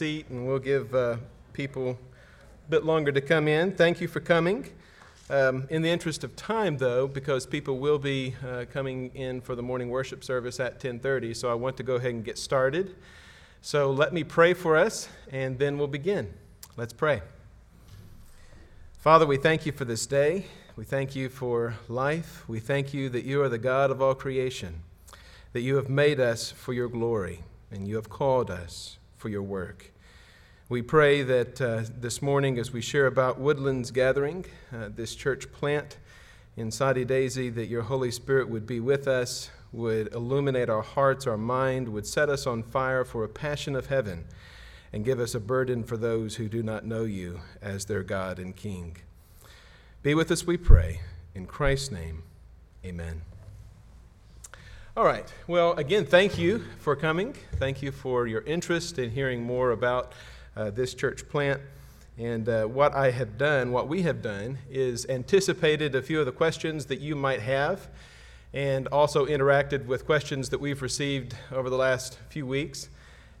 seat, and we'll give uh, people a bit longer to come in. Thank you for coming. Um, in the interest of time, though, because people will be uh, coming in for the morning worship service at 10:30, so I want to go ahead and get started. So let me pray for us, and then we'll begin. Let's pray. Father, we thank you for this day. We thank you for life. We thank you that you are the God of all creation, that you have made us for your glory, and you have called us for your work. We pray that uh, this morning, as we share about Woodlands Gathering, uh, this church plant in Soddy Daisy, that your Holy Spirit would be with us, would illuminate our hearts, our mind, would set us on fire for a passion of heaven and give us a burden for those who do not know you as their God and King. Be with us, we pray. In Christ's name, amen. All right. Well, again, thank you for coming. Thank you for your interest in hearing more about uh, this church plant. And uh, what I have done, what we have done, is anticipated a few of the questions that you might have and also interacted with questions that we've received over the last few weeks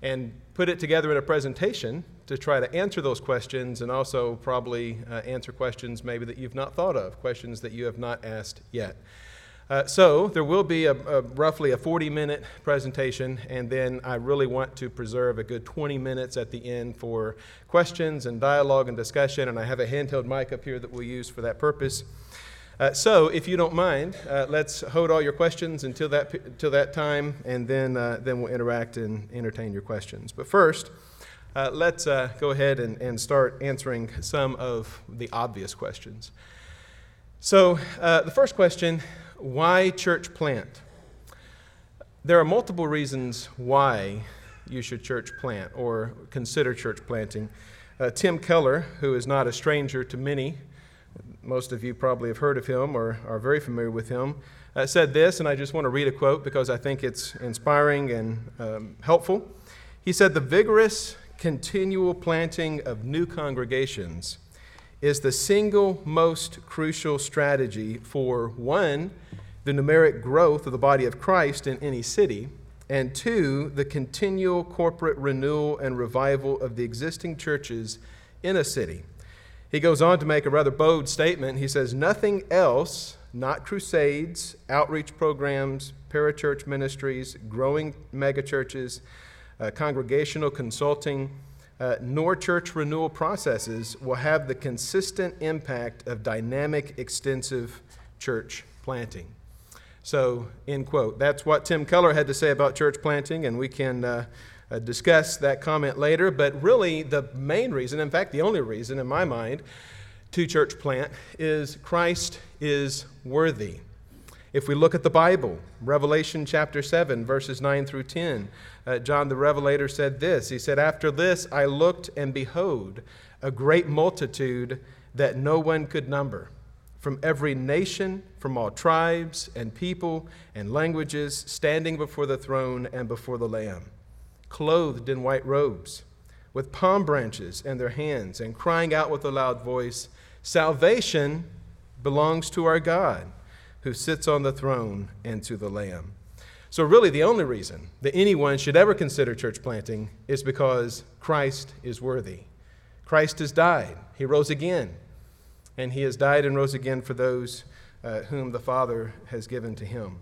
and put it together in a presentation to try to answer those questions and also probably uh, answer questions maybe that you've not thought of, questions that you have not asked yet. Uh, so there will be a, a, roughly a 40 minute presentation, and then I really want to preserve a good 20 minutes at the end for questions and dialogue and discussion. And I have a handheld mic up here that we'll use for that purpose. Uh, so, if you don't mind, uh, let's hold all your questions until that, until that time, and then, uh, then we'll interact and entertain your questions. But first, uh, let's uh, go ahead and, and start answering some of the obvious questions. So, the first question why church plant? There are multiple reasons why you should church plant or consider church planting. Tim Keller, who is not a stranger to many, most of you probably have heard of him or are very familiar with him, uh, said this, and I just want to read a quote because I think it's inspiring and um, helpful. He said, The vigorous, continual planting of new congregations is the single most crucial strategy for one, the numeric growth of the body of Christ in any city, and two, the continual corporate renewal and revival of the existing churches in a city. He goes on to make a rather bold statement. He says, Nothing else, not crusades, outreach programs, parachurch ministries, growing megachurches, uh, congregational consulting, uh, nor church renewal processes will have the consistent impact of dynamic, extensive church planting. So, end quote. That's what Tim Keller had to say about church planting, and we can. Uh, uh, discuss that comment later. But really, the main reason, in fact, the only reason in my mind, to church plant is Christ is worthy. If we look at the Bible, Revelation chapter 7, verses 9 through 10, uh, John the Revelator said this He said, After this I looked, and behold, a great multitude that no one could number, from every nation, from all tribes and people and languages, standing before the throne and before the Lamb clothed in white robes, with palm branches in their hands, and crying out with a loud voice, Salvation belongs to our God, who sits on the throne, and to the Lamb. So, really, the only reason that anyone should ever consider church planting is because Christ is worthy. Christ has died, He rose again, and He has died and rose again for those uh, whom the Father has given to Him.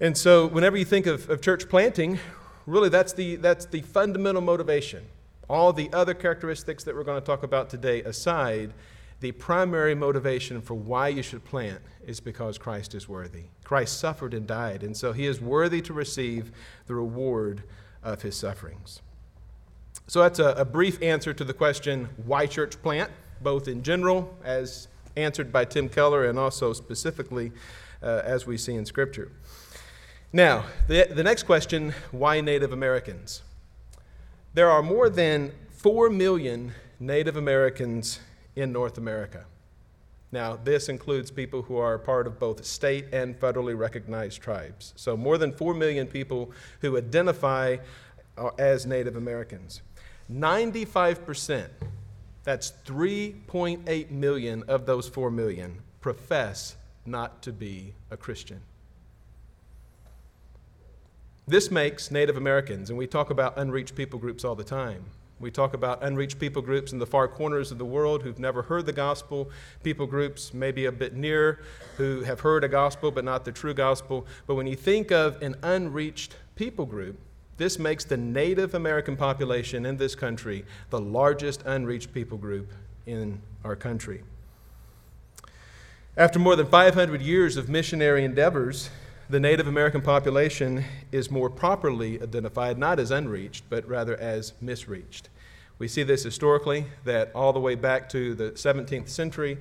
And so, whenever you think of, of church planting, really that's the, that's the fundamental motivation. All the other characteristics that we're going to talk about today aside, the primary motivation for why you should plant is because Christ is worthy. Christ suffered and died, and so he is worthy to receive the reward of his sufferings. So that's a, a brief answer to the question why church plant, both in general, as answered by Tim Keller, and also specifically uh, as we see in Scripture. Now, the, the next question why Native Americans? There are more than 4 million Native Americans in North America. Now, this includes people who are part of both state and federally recognized tribes. So, more than 4 million people who identify uh, as Native Americans. 95%, that's 3.8 million of those 4 million, profess not to be a Christian. This makes Native Americans, and we talk about unreached people groups all the time. We talk about unreached people groups in the far corners of the world who've never heard the gospel, people groups maybe a bit near who have heard a gospel but not the true gospel. But when you think of an unreached people group, this makes the Native American population in this country the largest unreached people group in our country. After more than 500 years of missionary endeavors, the Native American population is more properly identified not as unreached, but rather as misreached. We see this historically, that all the way back to the 17th century,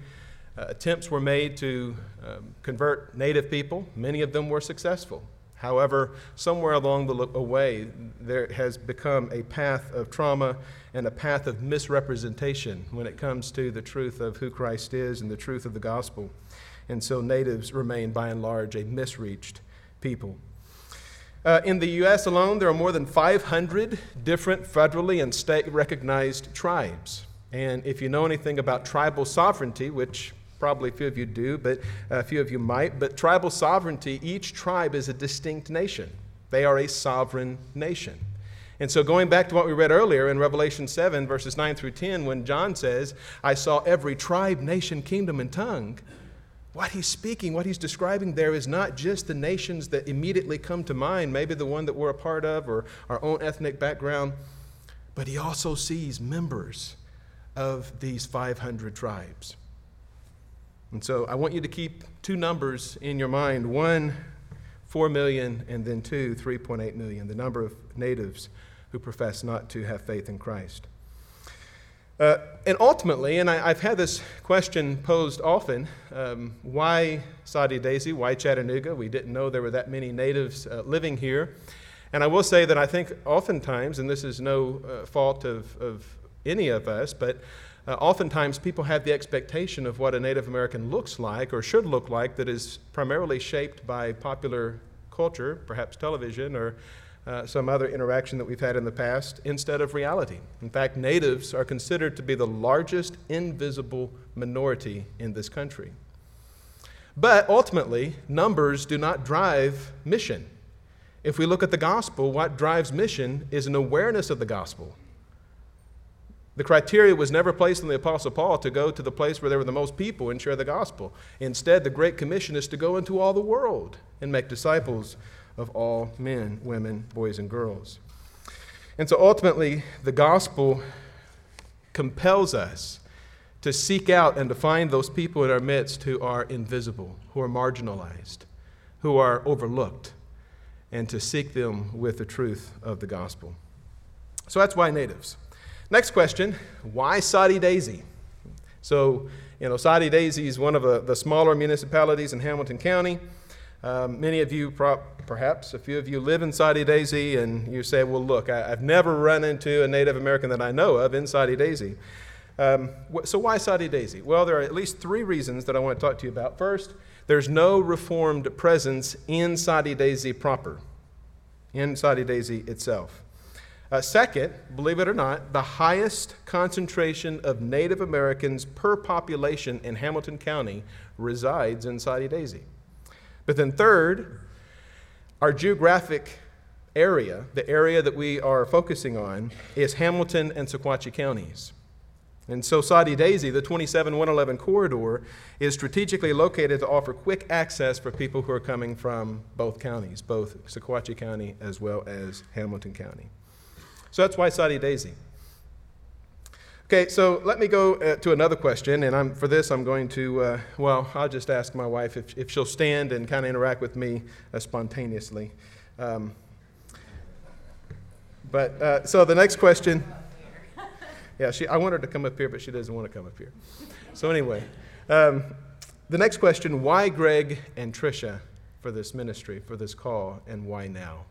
uh, attempts were made to um, convert Native people. Many of them were successful. However, somewhere along the way, there has become a path of trauma and a path of misrepresentation when it comes to the truth of who Christ is and the truth of the gospel. And so natives remain, by and large, a misreached people. Uh, in the U.S. alone, there are more than 500 different federally and state recognized tribes. And if you know anything about tribal sovereignty, which probably a few of you do, but uh, a few of you might, but tribal sovereignty, each tribe is a distinct nation. They are a sovereign nation. And so, going back to what we read earlier in Revelation 7, verses 9 through 10, when John says, I saw every tribe, nation, kingdom, and tongue, what he's speaking, what he's describing there is not just the nations that immediately come to mind, maybe the one that we're a part of or our own ethnic background, but he also sees members of these 500 tribes. And so I want you to keep two numbers in your mind one, 4 million, and then two, 3.8 million, the number of natives who profess not to have faith in Christ. Uh, and ultimately, and I, have had this question posed often um, why Soddy Daisy? Why Chattanooga? We didn't know there were that many natives uh, living here. And I will say that I think oftentimes, and this is no uh, fault of, of any of us, but uh, oftentimes people have the expectation of what a Native American looks like or should look like that is primarily shaped by popular culture, perhaps television or uh, some other interaction that we've had in the past instead of reality. In fact, natives are considered to be the largest invisible minority in this country. But ultimately, numbers do not drive mission. If we look at the gospel, what drives mission is an awareness of the gospel. The criteria was never placed on the Apostle Paul to go to the place where there were the most people and share the gospel. Instead, the Great Commission is to go into all the world and make disciples of all men, women, boys, and girls. And so ultimately, the gospel compels us to seek out and to find those people in our midst who are invisible, who are marginalized, who are overlooked, and to seek them with the truth of the gospel. So that's why natives. Next question why Soddy Daisy? So, you know, Soddy Daisy is one of the, the smaller municipalities in Hamilton County. Um, many of you, perhaps a few of you, live in Soddy Daisy, and you say, Well, look, I, have never run into a Native American that I know of in Soddy Daisy. Um, so, why Soddy Daisy? Well, there are at least three reasons that I want to talk to you about. First, there's no Reformed presence in Soddy Daisy proper, in Soddy Daisy itself. Uh, second, believe it or not, the highest concentration of Native Americans per population in Hamilton County resides in Soddy Daisy. But then, third, our geographic area, the area that we are focusing on, is Hamilton and Sequatchie counties. And so, Soddy Daisy, the 27 111 corridor, is strategically located to offer quick access for people who are coming from both counties, both Sequatchie County as well as Hamilton County. So that's why Soddy Daisy. Okay, so let me go uh, to another question, and I'm, for this I'm going to, uh, well, I'll just ask my wife if, if she'll stand and kind of interact with me uh, spontaneously. Um, but uh, so the next question, yeah, she, I want her to come up here, but she doesn't want to come up here. So anyway, um, the next question: Why Greg and Tricia for this ministry, for this call, and why now?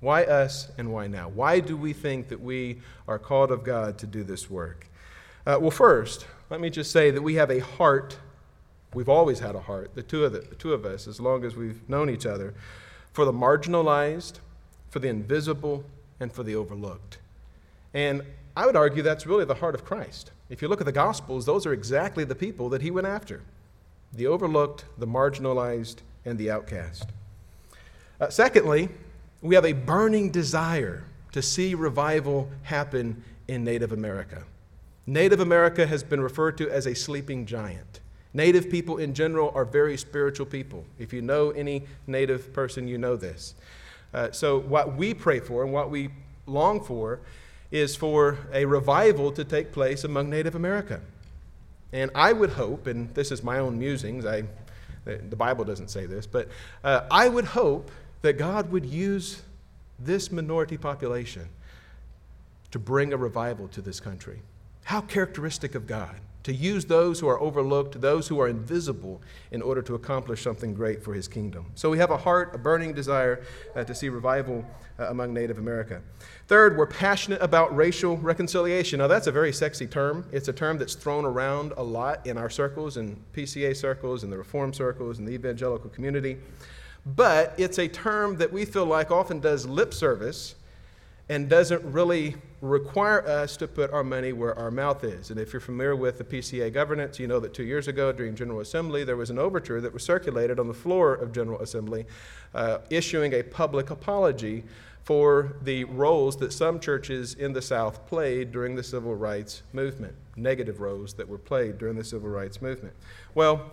Why us and why now? Why do we think that we are called of God to do this work? Uh, well, first, let me just say that we have a heart. We've always had a heart, the two, of the, the two of us, as long as we've known each other, for the marginalized, for the invisible, and for the overlooked. And I would argue that's really the heart of Christ. If you look at the Gospels, those are exactly the people that he went after the overlooked, the marginalized, and the outcast. Uh, secondly, We have a burning desire to see revival happen in Native America. Native America has been referred to as a sleeping giant. Native people in general are very spiritual people. If you know any Native person, you know this. Uh, so, what we pray for and what we long for is for a revival to take place among Native America. And I would hope, and this is my own musings, I, the Bible doesn't say this, but uh, I would hope that God would use this minority population to bring a revival to this country. How characteristic of God to use those who are overlooked, those who are invisible, in order to accomplish something great for his kingdom. So we have a heart, a burning desire uh, to see revival uh, among Native America. Third, we're passionate about racial reconciliation. Now, that's a very sexy term. It's a term that's thrown around a lot in our circles, in PCA circles, in the Reform circles, in the evangelical community. But it's a term that we feel like often does lip service and doesn't really require us to put our money where our mouth is. And if you're familiar with the PCA governance, you know that two years ago during General Assembly, there was an overture that was circulated on the floor of General Assembly uh, issuing a public apology for the roles that some churches in the South played during the civil rights movement, negative roles that were played during the civil rights movement. Well,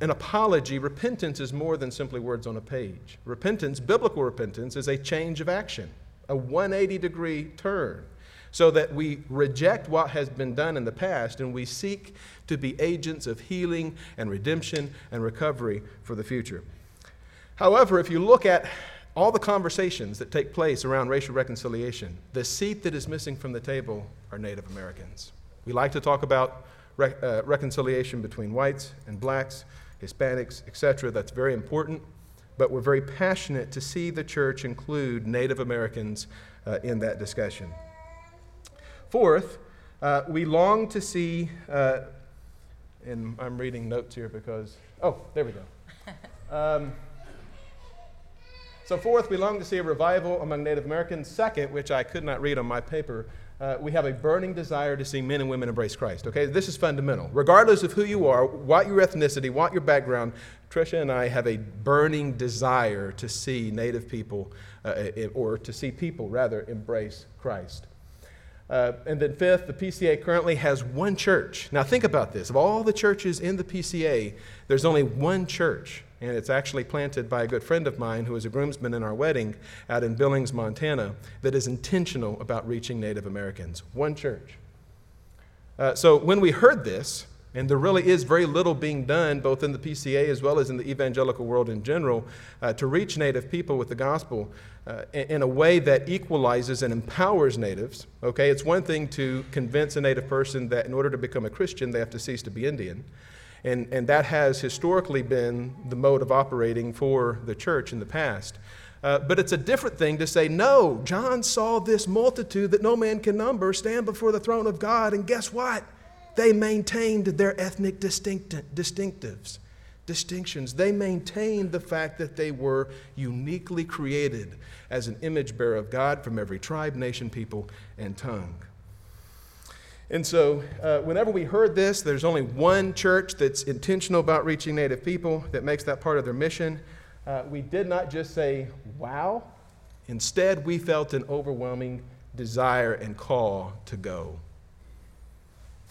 an apology, repentance is more than simply words on a page. Repentance, biblical repentance, is a change of action a 180 degree turn, so that we reject what has been done in the past and we seek to be agents of healing and redemption and recovery for the future. However, if you look at all the conversations that take place around racial reconciliation, the seat that is missing from the table are Native Americans. We like to talk about re- uh, reconciliation between whites and blacks, Hispanics, etc. That's very important but we're very passionate to see the church include Native Americans uh, in that discussion. Fourth, uh, we long to see, uh, and I'm reading notes here because, oh, there we go. Um, so, fourth, we long to see a revival among Native Americans. Second, which I could not read on my paper, uh, we have a burning desire to see men and women embrace Christ. Okay, this is fundamental. Regardless of who you are, what your ethnicity, what your background, Tricia and I have a burning desire to see Native people, uh, or to see people rather, embrace Christ. Uh, and then, fifth, the PCA currently has one church. Now, think about this. Of all the churches in the PCA, there's only one church, and it's actually planted by a good friend of mine who was a groomsman in our wedding out in Billings, Montana, that is intentional about reaching Native Americans. One church. Uh, so, when we heard this, and there really is very little being done, both in the PCA as well as in the evangelical world in general, uh, to reach Native people with the gospel uh, in, a way that equalizes and empowers natives. Okay, it's one thing to convince a Native person that in order to become a Christian, they have to cease to be Indian. And, and that has historically been the mode of operating for the church in the past. Uh, but it's a different thing to say, no, John saw this multitude that no man can number stand before the throne of God, and guess what? They maintained their ethnic distinct, distinctives, distinctions. They maintained the fact that they were uniquely created as an image bearer of God from every tribe, nation, people, and tongue. And so, uh, whenever we heard this, there's only one church that's intentional about reaching Native people, that makes that part of their mission. Uh, we did not just say, wow. Instead, we felt an overwhelming desire and call to go.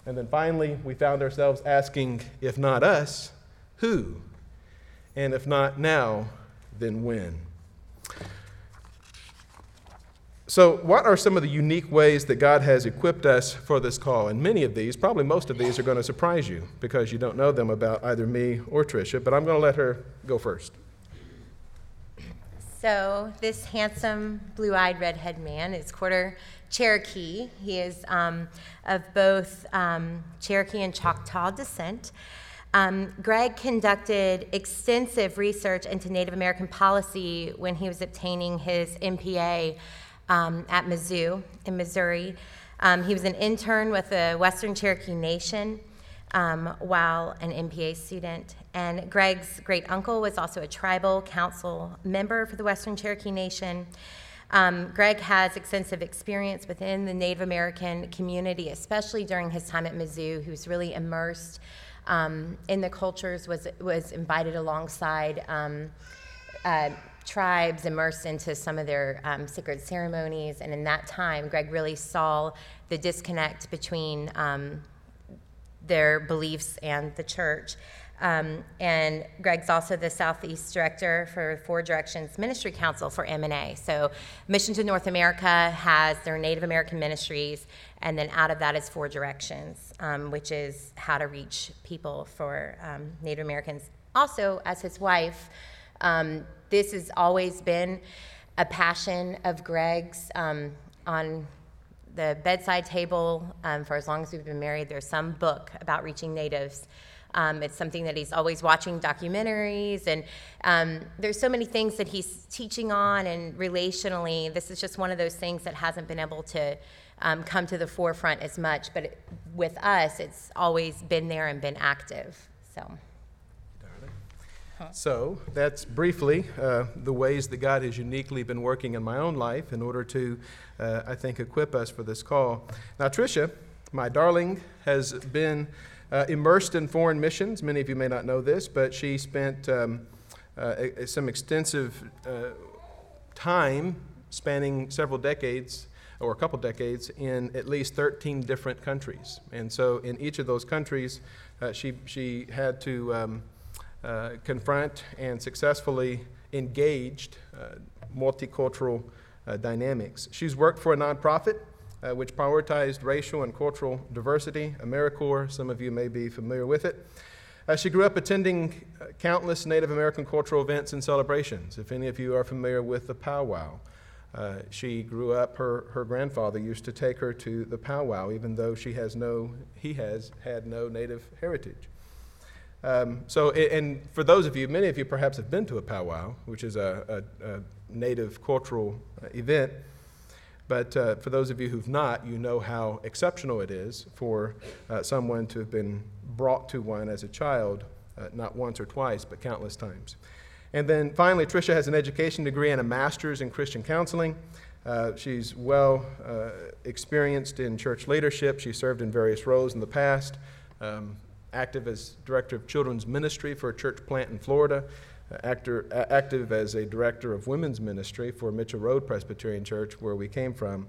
And then finally, we found ourselves asking, if not us, who? And if not now, then when? So, what are some of the unique ways that God has equipped us for this call? And many of these, probably most of these, are going to surprise you because you don't know them about either me or Tricia, but I'm going to let her go first. So, this handsome, blue eyed redhead man is quarter Cherokee. He is um, of both um, Cherokee and Choctaw descent. Um, Greg conducted extensive research into Native American policy when he was obtaining his MPA um, at Mizzou in Missouri. Um, he was an intern with the Western Cherokee Nation um, while an MPA student. And Greg's great uncle was also a tribal council member for the Western Cherokee Nation. Um, Greg has extensive experience within the Native American community, especially during his time at Mizzou. Was really immersed um, in the cultures, was, was invited alongside um, uh, tribes immersed into some of their um, sacred ceremonies. And in that time, Greg really saw the disconnect between um, their beliefs and the church. Um, and Greg's also the Southeast Director for Four Directions Ministry Council for M&A. So Mission to North America has their Native American ministries, and then out of that is Four Directions, um, which is how to reach people for um, Native Americans. Also, as his wife, um, this has always been a passion of Greg's um, on the bedside table um, for as long as we've been married. There's some book about reaching natives. Um, it's something that he's always watching documentaries, and um, there's so many things that he's teaching on, and relationally, this is just one of those things that hasn't been able to um, come to the forefront as much. But it, with us, it's always been there and been active. So. So, that's briefly uh, the ways that God has uniquely been working in my own life in order to, uh, I think, equip us for this call. Now, Tricia, my darling, has been uh, immersed in foreign missions. Many of you may not know this, but she spent um, uh, some extensive uh, time spanning several decades or a couple decades in at least 13 different countries. And so, in each of those countries, uh, she, she had to. Um, uh, confront and successfully engaged uh, multicultural uh, dynamics. She's worked for a nonprofit uh, which prioritized racial and cultural diversity, AmeriCorps. Some of you may be familiar with it. Uh, she grew up attending countless Native American cultural events and celebrations. If any of you are familiar with the powwow, uh, she grew up, her, her grandfather used to take her to the powwow, even though she has no, he has had no native heritage. Um, so, and for those of you, many of you perhaps have been to a powwow, which is a, a, a native cultural uh, event. But uh, for those of you who've not, you know how exceptional it is for uh, someone to have been brought to one as a child, uh, not once or twice, but countless times. And then finally, Tricia has an education degree and a master's in Christian counseling. Uh, she's well uh, experienced in church leadership. She served in various roles in the past. Um, active as director of children's ministry for a church plant in Florida, actor, active as a director of women's ministry for Mitchell Road Presbyterian Church, where we came from,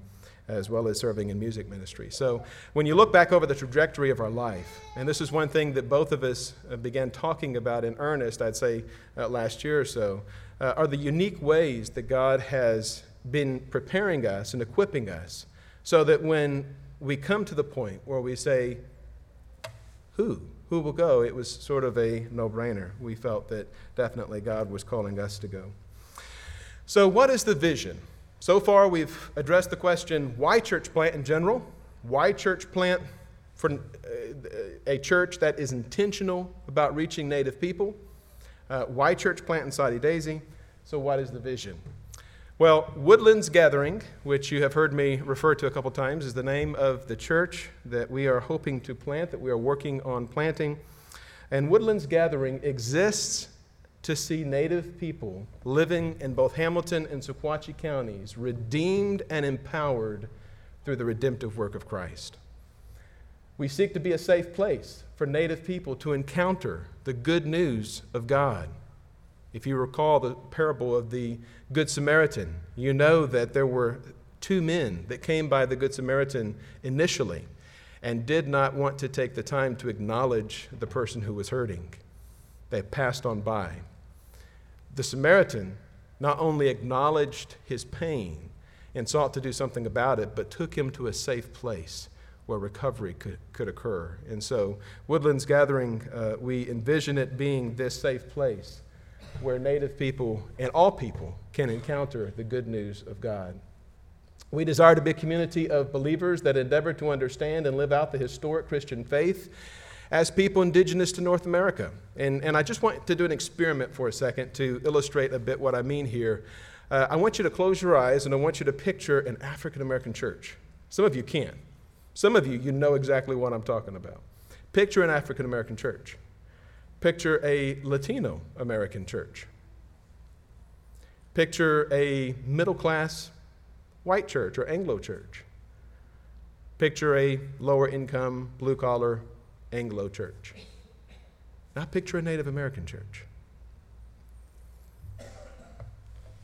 as well as serving in music ministry. So, when you look back over the trajectory of our life, and this is one thing that both of us uh, began talking about in earnest, I'd say uh, last year or so, uh, are the unique ways that God has been preparing us and equipping us so that when we come to the point where we say, Who? Who will go, it was sort of a no brainer. We felt that definitely God was calling us to go. So, what is the vision? So far, we've addressed the question why church plant in general? Why church plant for uh, a church that is intentional about reaching Native people? Uh, why church plant in Soddy Daisy? So, what is the vision? Well, Woodlands Gathering, which you have heard me refer to a couple times, is the name of the church that we are hoping to plant, that we are working on planting. And Woodlands Gathering exists to see Native people living in both Hamilton and Sequatchie counties redeemed and empowered through the redemptive work of Christ. We seek to be a safe place for Native people to encounter the good news of God. If you recall the parable of the Good Samaritan, you know that there were two men that came by the Good Samaritan initially and did not want to take the time to acknowledge the person who was hurting. They passed on by. The Samaritan not only acknowledged his pain and sought to do something about it, but took him to a safe place where recovery could, could occur. And so, Woodlands Gathering, uh, we envision it being this safe place where Native people and all people can encounter the good news of God. We desire to be a community of believers that endeavor to understand and live out the historic Christian faith as people indigenous to North America. And, and I just want to do an experiment for a second to illustrate a bit what I mean here. Uh, I want you to close your eyes and I want you to picture an African American church. Some of you can. Some of you, you know exactly what I'm talking about. Picture an African American church. Picture a Latino American church. Picture a middle class white church or Anglo church. Picture a lower income, blue collar Anglo church. Now picture a Native American church.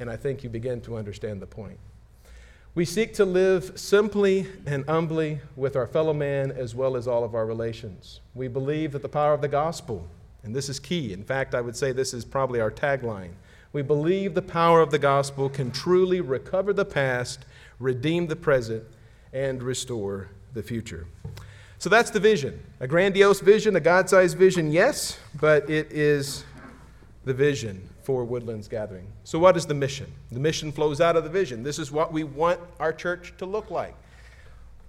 and I think you begin to understand the point. We seek to live simply and humbly with our fellow man as well as all of our relations. We believe that the power of the gospel, and this is key, in fact, I would say this is probably our tagline. We believe the power of the gospel can truly recover the past, redeem the present, and restore the future. So that's the vision. A grandiose vision, a God sized vision, yes, but it is the vision for Woodlands Gathering. So, what is the mission? The mission flows out of the vision. This is what we want our church to look like.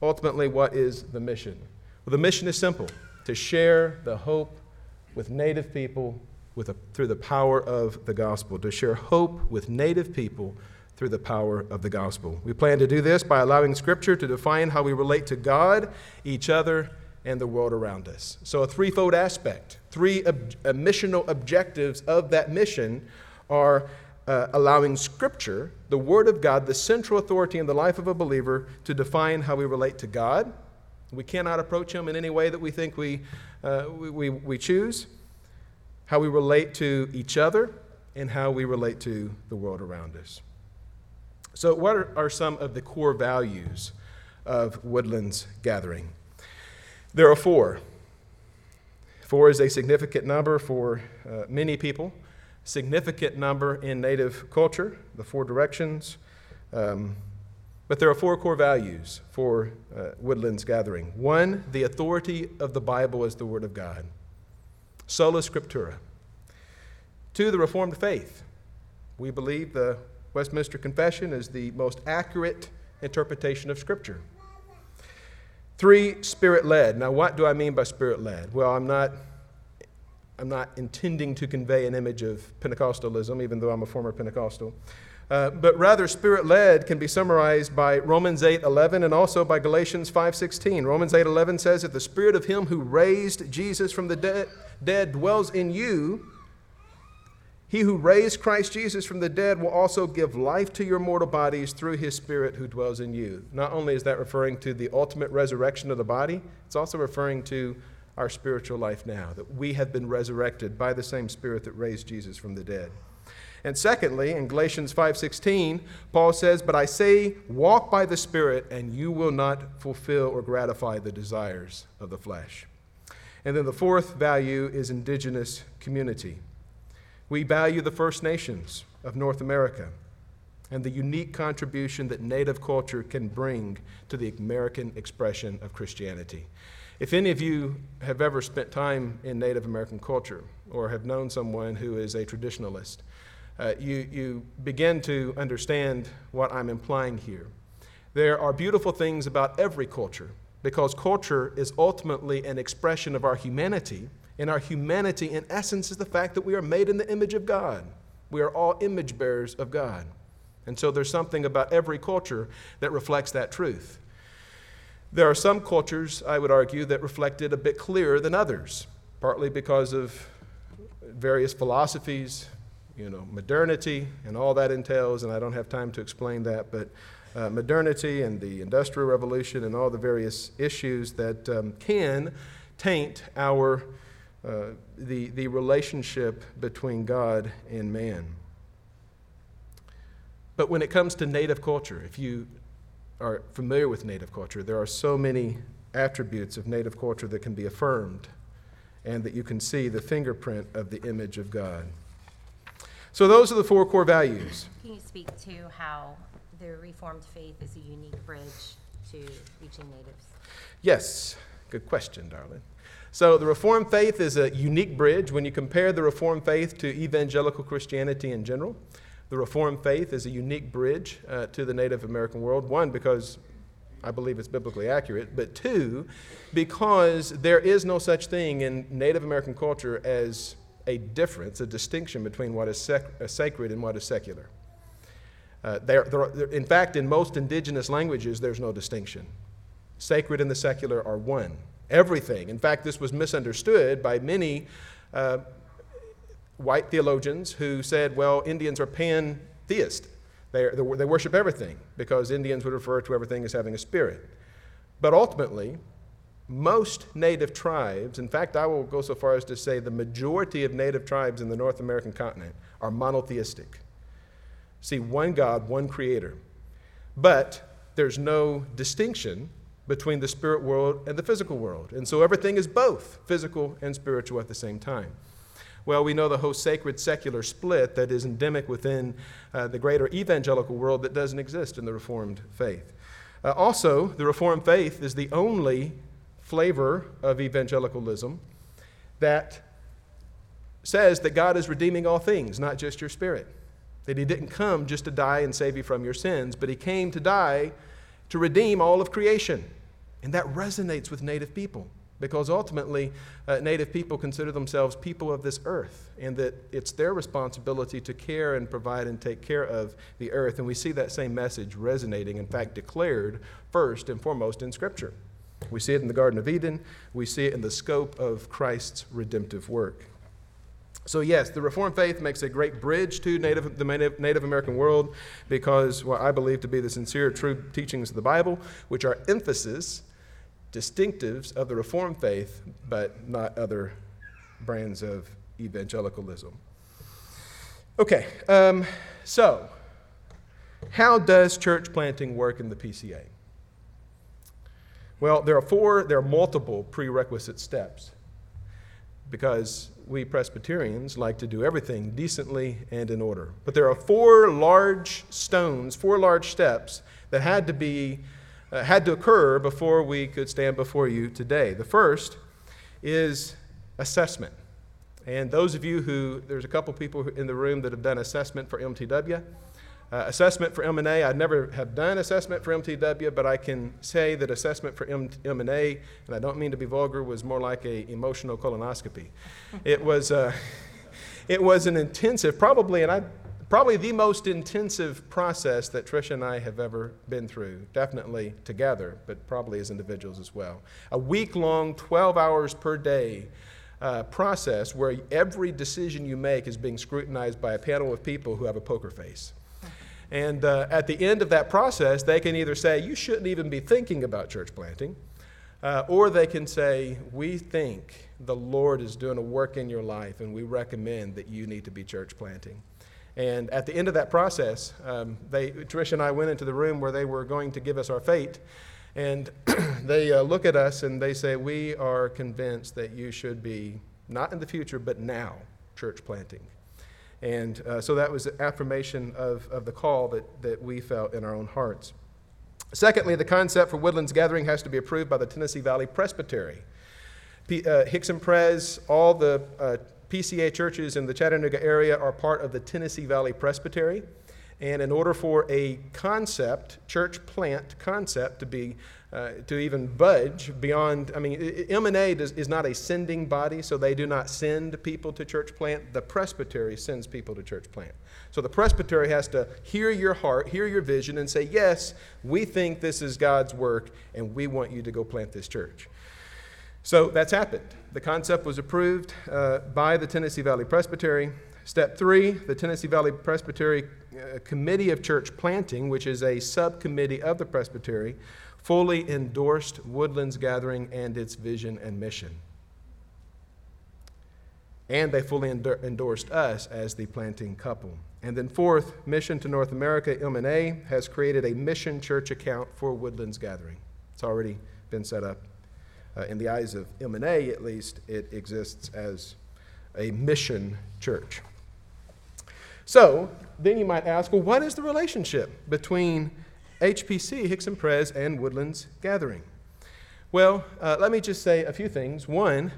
Ultimately, what is the mission? Well, the mission is simple to share the hope with Native people with a, through the power of the gospel, to share hope with Native people through the power of the gospel. We plan to do this by allowing Scripture to define how we relate to God, each other, and the world around us. So, a threefold aspect, three ob- uh, missional objectives of that mission are uh, allowing Scripture, the Word of God, the central authority in the life of a believer, to define how we relate to God. We cannot approach Him in any way that we think we, uh, we, we, we choose, how we relate to each other, and how we relate to the world around us. So, what are, are some of the core values of Woodlands Gathering? There are four. Four is a significant number for uh, many people, significant number in Native culture, the four directions. Um, but there are four core values for uh, Woodlands Gathering. One, the authority of the Bible as the Word of God, sola scriptura. Two, the Reformed faith. We believe the Westminster Confession is the most accurate interpretation of Scripture. Three, spirit led. Now, what do I mean by spirit led? Well, I'm not, I'm not intending to convey an image of Pentecostalism, even though I'm a former Pentecostal. Uh, but rather, spirit led can be summarized by Romans 8 11 and also by Galatians 5 16. Romans 8 11 says, If the spirit of him who raised Jesus from the de- dead dwells in you, he who raised Christ Jesus from the dead will also give life to your mortal bodies through his Spirit who dwells in you. Not only is that referring to the ultimate resurrection of the body, it's also referring to our spiritual life now, that we have been resurrected by the same Spirit that raised Jesus from the dead. And secondly, in Galatians 5:16, Paul says, "But I say, walk by the Spirit, and you will not fulfill or gratify the desires of the flesh." And then the fourth value is indigenous community. We value the First Nations of North America and the unique contribution that Native culture can bring to the American expression of Christianity. If any of you have ever spent time in Native American culture or have known someone who is a traditionalist, uh, you, you begin to understand what I'm implying here. There are beautiful things about every culture because culture is ultimately an expression of our humanity and our humanity, in essence, is the fact that we are made in the image of God. We are all image bearers of God. And so there's something about every culture that reflects that truth. There are some cultures, I would argue, that reflect it a bit clearer than others, partly because of various philosophies, you know, modernity and all that entails, and I don't have time to explain that, but uh, modernity and the Industrial Revolution and all the various issues that um, can taint our uh, the, the relationship between God and man. But when it comes to native culture, if you are familiar with native culture, there are so many attributes of native culture that can be affirmed and that you can see the fingerprint of the image of God. So, those are the four core values. Can you speak to how the Reformed faith is a unique bridge to reaching natives? Yes, good question, darling. So, the Reformed faith is a unique bridge. When you compare the Reformed faith to evangelical Christianity in general, the Reformed faith is a unique bridge uh, to the Native American world. One, because I believe it's biblically accurate, but two, because there is no such thing in Native American culture as a difference, a distinction between what is sec- uh, sacred and what is secular. Uh, there, there, in fact, in most indigenous languages, there's no distinction. Sacred and the secular are one everything. In fact, this was misunderstood by many uh, white theologians who said, well, Indians are pantheist. They, they worship everything because Indians would refer to everything as having a spirit. But ultimately, most native tribes, in fact, I will go so far as to say the majority of native tribes in the North American continent are monotheistic. see one God, one creator. But there's no distinction between the spirit world and the physical world. And so everything is both physical and spiritual at the same time. Well, we know the whole sacred secular split that is endemic within uh, the greater evangelical world that doesn't exist in the Reformed faith. Uh, also, the Reformed faith is the only flavor of evangelicalism that says that God is redeeming all things, not just your spirit. That He didn't come just to die and save you from your sins, but He came to die to redeem all of creation. And that resonates with native people because ultimately, uh, native people consider themselves people of this earth and that it's their responsibility to care and provide and take care of the earth. And we see that same message resonating, in fact, declared first and foremost in Scripture. We see it in the Garden of Eden, we see it in the scope of Christ's redemptive work. So, yes, the Reformed faith makes a great bridge to Native, the Native American world because what I believe to be the sincere, true teachings of the Bible, which are emphasis, distinctives of the Reformed faith, but not other brands of evangelicalism. Okay, um, so how does church planting work in the PCA? Well, there are four, there are multiple prerequisite steps because we Presbyterians like to do everything decently and in order. But there are four large stones, four large steps that had to be uh, had to occur before we could stand before you today. The first is assessment. And those of you who there's a couple people in the room that have done assessment for MTW. Uh, assessment for M&A, I never have done assessment for MTW, but I can say that assessment for M- M&A, and I don't mean to be vulgar, was more like a emotional colonoscopy. it was, uh, it was an intensive, probably, and I, probably the most intensive process that Tricia and I have ever been through. Definitely together, but probably as individuals as well. A week long, 12 hours per day. Uh, process where every decision you make is being scrutinized by a panel of people who have a poker face. And uh, at the end of that process, they can either say, you shouldn't even be thinking about church planting, uh, or they can say, we think the Lord is doing a work in your life, and we recommend that you need to be church planting. And at the end of that process, um, they, Tricia and I went into the room where they were going to give us our fate. And they uh, look at us and they say, We are convinced that you should be, not in the future, but now, church planting. And uh, so that was affirmation of, of the call that, that we felt in our own hearts. Secondly, the concept for Woodlands Gathering has to be approved by the Tennessee Valley Presbytery. P, uh, Hixson Pres, all the uh, PCA churches in the Chattanooga area are part of the Tennessee Valley Presbytery. And in order for a concept, church plant concept, to be uh, to even budge beyond. I mean, M&A is not a sending body, so they do not send people to church plant. The presbytery sends people to church plant. So the presbytery has to hear your heart, hear your vision, and say, yes, we think this is God's work, and we want you to go plant this church. So that's happened. The concept was approved uh, by the Tennessee Valley Presbytery. Step three, the Tennessee Valley Presbytery uh, Committee of Church Planting, which is a subcommittee of the Presbytery, fully endorsed Woodlands Gathering and its vision and mission. And they fully endorsed us as the planting couple. And then fourth, Mission to North America, M&A, has created a mission church account for Woodlands Gathering. It's already been set up. Uh, in the eyes of M&A, at least, it exists as a mission church. So, then you might ask, well, what is the relationship between HPC, Hixson Pres, and Woodlands Gathering? Well, uh, let me just say a few things. One,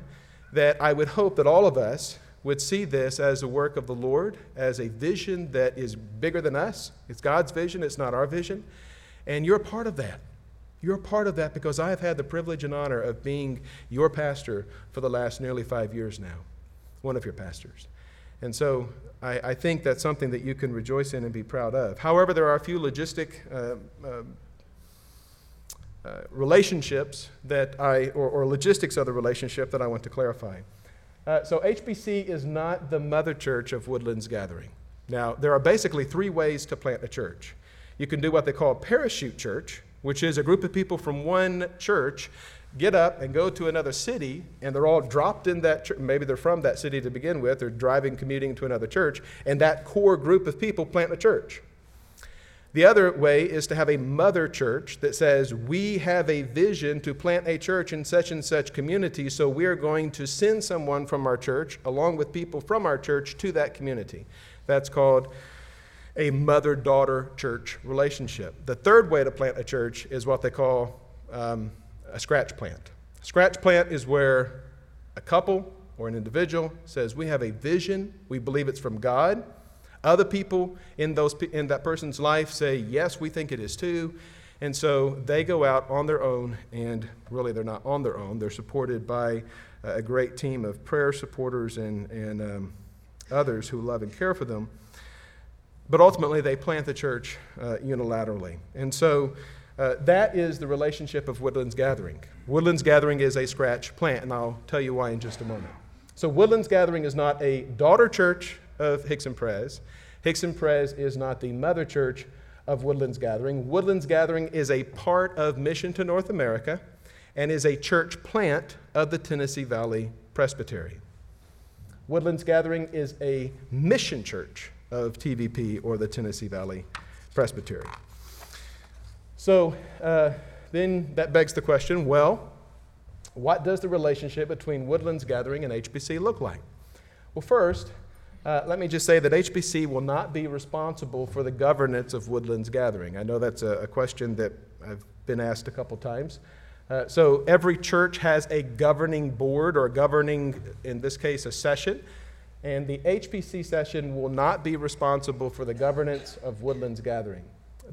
that I would hope that all of us would see this as a work of the Lord, as a vision that is bigger than us. It's God's vision, it's not our vision. And you're part of that. You're part of that because I have had the privilege and honor of being your pastor for the last nearly five years now, one of your pastors. And so I, I, think that's something that you can rejoice in and be proud of. However, there are a few logistic uh, uh, uh, relationships that I, or, or, logistics of the relationship that I want to clarify. Uh, so, HPC is not the mother church of Woodlands Gathering. Now, there are basically three ways to plant a church. You can do what they call parachute church, which is a group of people from one church get up and go to another city, and they're all dropped in that church. Maybe they're from that city to begin with, they're driving, commuting to another church, and that core group of people plant a church. The other way is to have a mother church that says, We have a vision to plant a church in such and such community, so we're going to send someone from our church, along with people from our church, to that community. That's called a mother daughter church relationship. The third way to plant a church is what they call um, a scratch plant. A scratch plant is where a couple or an individual says, We have a vision, we believe it's from God other people in, those, in that person's life say, Yes, we think it is too. And so they go out on their own, and really they're not on their own. They're supported by a great team of prayer supporters and, and um, others who love and care for them. But ultimately, they plant the church uh, unilaterally. And so uh, that is the relationship of Woodlands Gathering. Woodlands Gathering is a scratch plant, and I'll tell you why in just a moment. So, Woodlands Gathering is not a daughter church of Hixson Pres. Hixson Pres is not the mother church of Woodlands Gathering. Woodlands Gathering is a part of Mission to North America and is a church plant of the Tennessee Valley Presbytery. Woodlands Gathering is a mission church of TVP or the Tennessee Valley Presbytery. So uh, then that begs the question well, what does the relationship between Woodlands Gathering and HPC look like? Well, first, uh, let me just say that HPC will not be responsible for the governance of Woodlands Gathering. I know that's a, a question that I've been asked a couple times. Uh, so every church has a governing board or governing, in this case, a session. And the HPC session will not be responsible for the governance of Woodlands Gathering.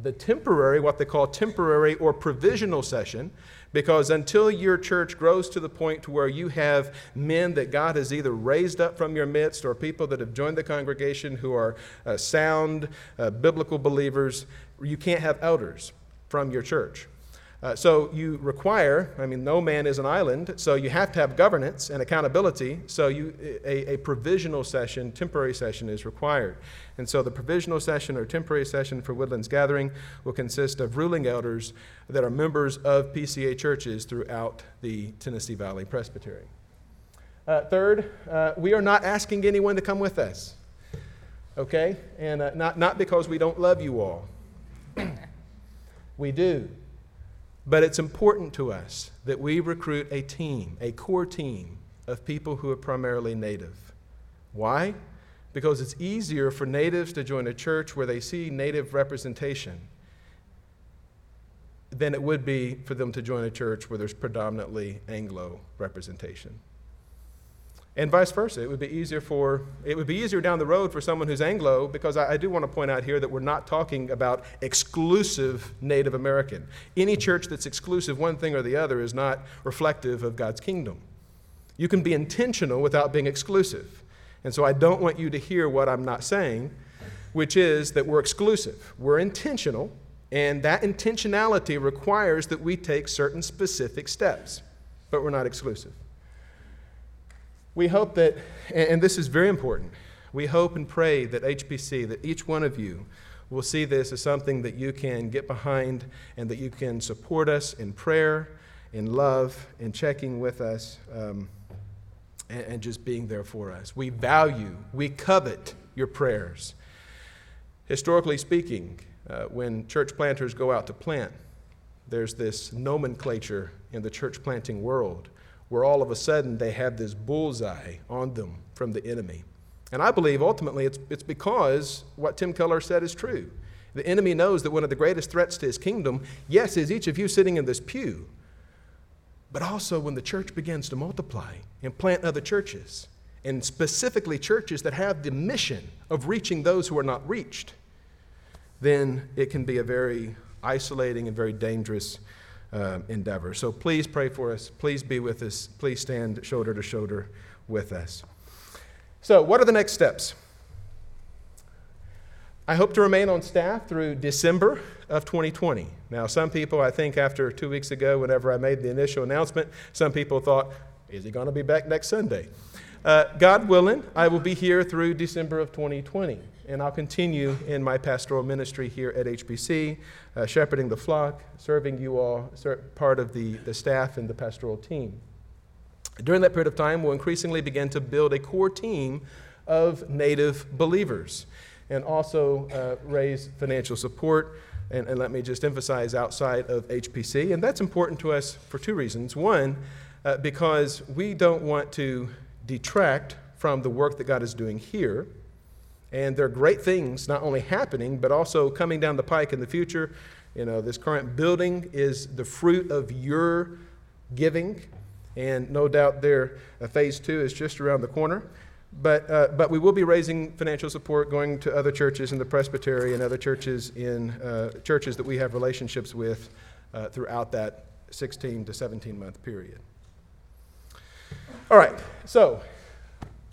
The temporary, what they call temporary or provisional session, because until your church grows to the point to where you have men that God has either raised up from your midst or people that have joined the congregation who are uh, sound uh, biblical believers, you can't have elders from your church. Uh, so you require, I mean, no man is an island, so you have to have governance and accountability. So you, a, a provisional session, temporary session is required. And so the provisional session or temporary session for Woodlands Gathering will consist of ruling elders that are members of PCA churches throughout the Tennessee Valley Presbytery. Uh, third, uh, we are not asking anyone to come with us, okay? And uh, not, not because we don't love you all. we do. But it's important to us that we recruit a team, a core team of people who are primarily native. Why? Because it's easier for natives to join a church where they see native representation than it would be for them to join a church where there's predominantly Anglo representation and vice versa. It would be easier for it would be easier down the road for someone who's Anglo because I, I, do want to point out here that we're not talking about exclusive Native American. Any church that's exclusive one thing or the other is not reflective of God's kingdom. You can be intentional without being exclusive. And so I don't want you to hear what I'm not saying, which is that we're exclusive. We're intentional, and that intentionality requires that we take certain specific steps, but we're not exclusive. We hope that, and this is very important, we hope and pray that HPC, that each one of you will see this as something that you can get behind and that you can support us in prayer, in love, in checking with us, um, and, and just being there for us. We value, we covet your prayers. Historically speaking, uh, when church planters go out to plant, there's this nomenclature in the church planting world where all of a sudden they have this bullseye on them from the enemy. And I believe ultimately it's, it's because what Tim Keller said is true. The enemy knows that one of the greatest threats to his kingdom, yes, is each of you sitting in this pew, but also when the church begins to multiply and plant other churches, and specifically churches that have the mission of reaching those who are not reached, then it can be a very isolating and very dangerous uh, endeavor. So please pray for us. Please be with us. Please stand shoulder to shoulder with us. So, what are the next steps? I hope to remain on staff through December of 2020. Now, some people, I think, after two weeks ago, whenever I made the initial announcement, some people thought, is he going to be back next Sunday? Uh, God willing, I will be here through December of 2020 and I'll continue in my pastoral ministry here at HPC, uh, shepherding the flock, serving you all, part of the, the staff and the pastoral team. During that period of time, we'll increasingly begin to build a core team of native believers and also uh, raise financial support and, and let me just emphasize outside of HPC. And that's important to us for two reasons. One, uh, because we don't want to detract from the work that God is doing here. And there are great things not only happening, but also coming down the pike in the future. You know, this current building is the fruit of your giving, and no doubt their uh, phase two is just around the corner. But, uh, but we will be raising financial support going to other churches in the presbytery and other churches in uh, churches that we have relationships with uh, throughout that 16 to 17 month period. All right, so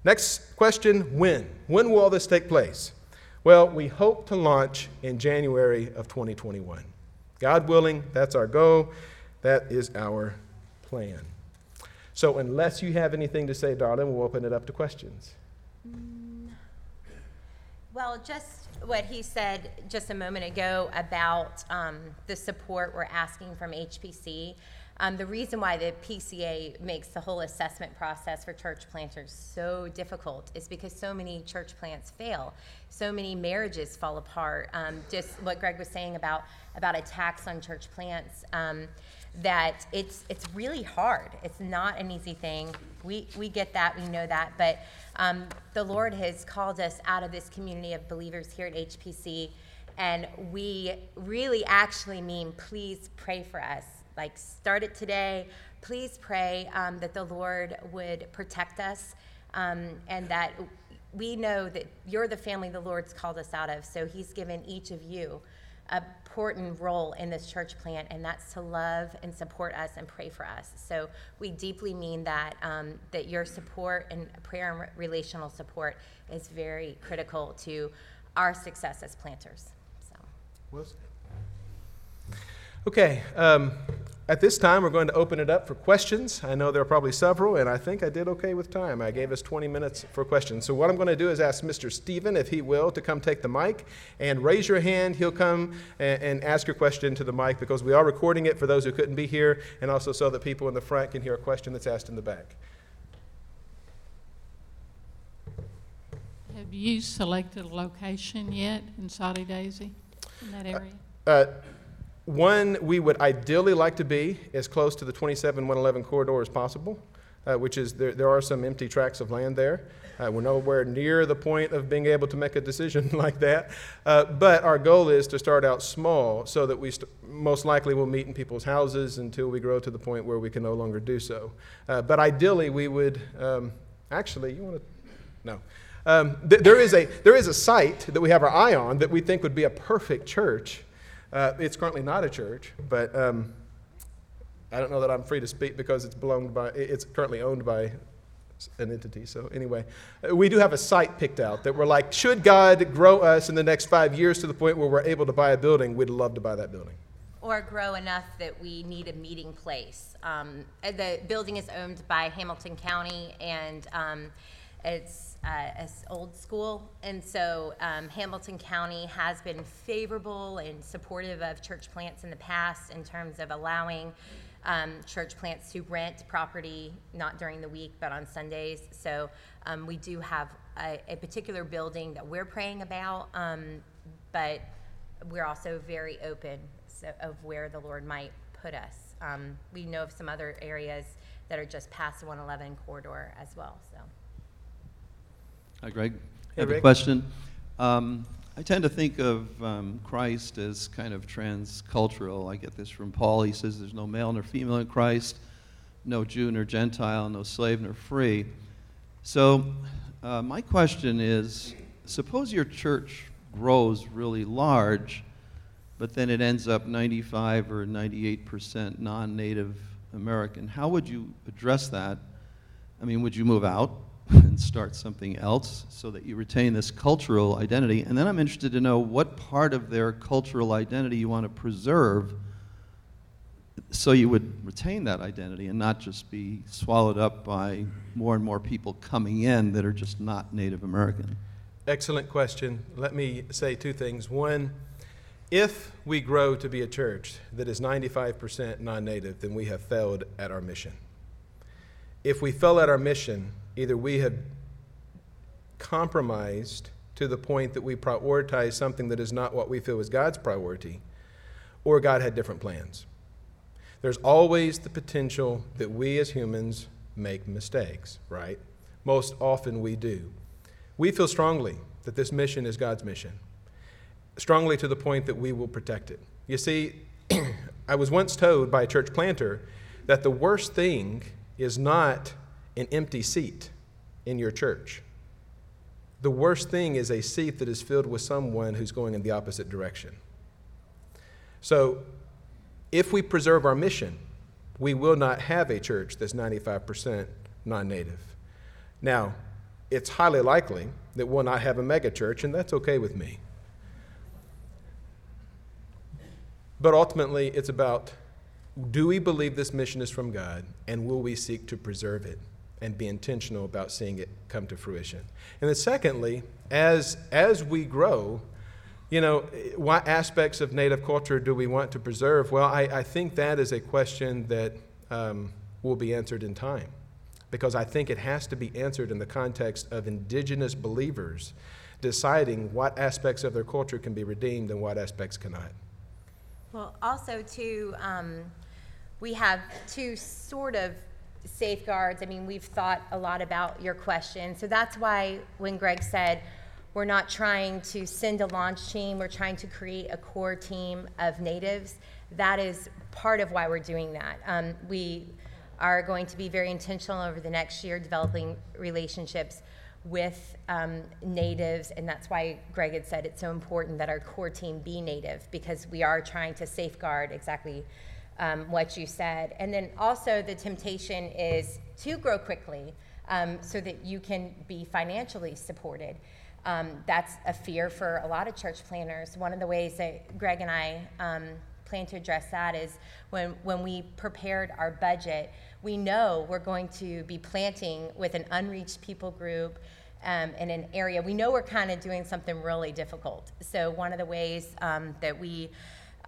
next question when? When will all this take place? Well, we hope to launch in January of 2021. God willing, that's our goal. That is our plan. So, unless you have anything to say, darling, we'll open it up to questions. Well, just what he said just a moment ago about um, the support we're asking from HPC. Um, the reason why the PCA makes the whole assessment process for church planters so difficult is because so many church plants fail, so many marriages fall apart. Um, just what Greg was saying about about attacks on church plants. Um, that it's it's really hard. It's not an easy thing. We we get that. We know that. But um, the Lord has called us out of this community of believers here at HPC, and we really actually mean please pray for us. Like start it today. Please pray um, that the Lord would protect us, um, and that we know that you're the family the Lord's called us out of. So He's given each of you a important role in this church plant, and that's to love and support us and pray for us. So we deeply mean that um, that your support and prayer and re- relational support is very critical to our success as planters. So. Okay, um, at this time, we're going to open it up for questions. I know there are probably several, and I think I did okay with time. I gave us 20 minutes for questions. So, what I'm going to do is ask Mr. Stephen, if he will, to come take the mic and raise your hand. He'll come and, and ask your question to the mic because we are recording it for those who couldn't be here, and also so that people in the front can hear a question that's asked in the back. Have you selected a location yet in Soddy Daisy, in that area? Uh, one we would ideally like to be as close to the 27 111 corridor as possible, uh, which is there, there are some empty tracts of land there. Uh, we're nowhere near the point of being able to make a decision like that. Uh, but our goal is to start out small so that we st- most likely will meet in people's houses until we grow to the point where we can no longer do so. Uh, but ideally, we would um, actually, you want to? No. Um, th- there, is a, there is a site that we have our eye on that we think would be a perfect church uh, it's currently not a church, but um, I don't know that I'm free to speak because it's belonged by, it's currently owned by an entity. So anyway, uh, we do have a site picked out that we're like, should God grow us in the next five years to the point where we're able to buy a building, we'd love to buy that building. Or grow enough that we need a meeting place. Um, the building is owned by Hamilton County, and um, it's uh, as old school, and so um, Hamilton County has been favorable and supportive of church plants in the past in terms of allowing um, church plants to rent property not during the week but on Sundays. So um, we do have a, a, particular building that we're praying about, um, but we're also very open so, of where the Lord might put us. Um, we know of some other areas that are just past the 111 corridor as well. So. Hi, Greg. Hey, I have Rick. a question. Um, I tend to think of um, Christ as kind of transcultural. I get this from Paul. He says there's no male nor female in Christ, no Jew nor Gentile, no slave nor free. So, uh, my question is suppose your church grows really large, but then it ends up 95 or 98% non native American. How would you address that? I mean, would you move out? And start something else so that you retain this cultural identity. And then I'm interested to know what part of their cultural identity you want to preserve so you would retain that identity and not just be swallowed up by more and more people coming in that are just not Native American. Excellent question. Let me say two things. One, if we grow to be a church that is 95% non native, then we have failed at our mission. If we fail at our mission, either we have compromised to the point that we prioritize something that is not what we feel is God's priority, or God had different plans. There's always the potential that we as humans make mistakes, right? Most often we do. We feel strongly that this mission is God's mission, strongly to the point that we will protect it. You see, I was once told by a church planter that the worst thing is not an empty seat in your church. The worst thing is a seat that is filled with someone who's going in the opposite direction. So, if we preserve our mission, we will not have a church that's 95% non native. Now, it's highly likely that we'll not have a megachurch, and that's okay with me. But ultimately, it's about do we believe this mission is from God, and will we seek to preserve it and be intentional about seeing it come to fruition? And then, secondly, as, as we grow, you know, what aspects of Native culture do we want to preserve? Well, I, I think that is a question that um, will be answered in time because I think it has to be answered in the context of indigenous believers deciding what aspects of their culture can be redeemed and what aspects cannot. Well, also too, um, we have two sort of safeguards. I mean, we've thought a lot about your question, so that's why when Greg said we're not trying to send a launch team, we're trying to create a core team of natives. That is part of why we're doing that. Um, we are going to be very intentional over the next year developing relationships with um, natives, and that's why Greg had said it's so important that our core team be native because we are trying to safeguard exactly um, what you said. And then also, the temptation is to grow quickly um, so that you can be financially supported. Um, that's a fear for a lot of church planners. One of the ways that Greg and I um, plan to address that is when, when we prepared our budget, we know we're going to be planting with an unreached people group um, in an area. We know we're kind of doing something really difficult. So, one of the ways um, that we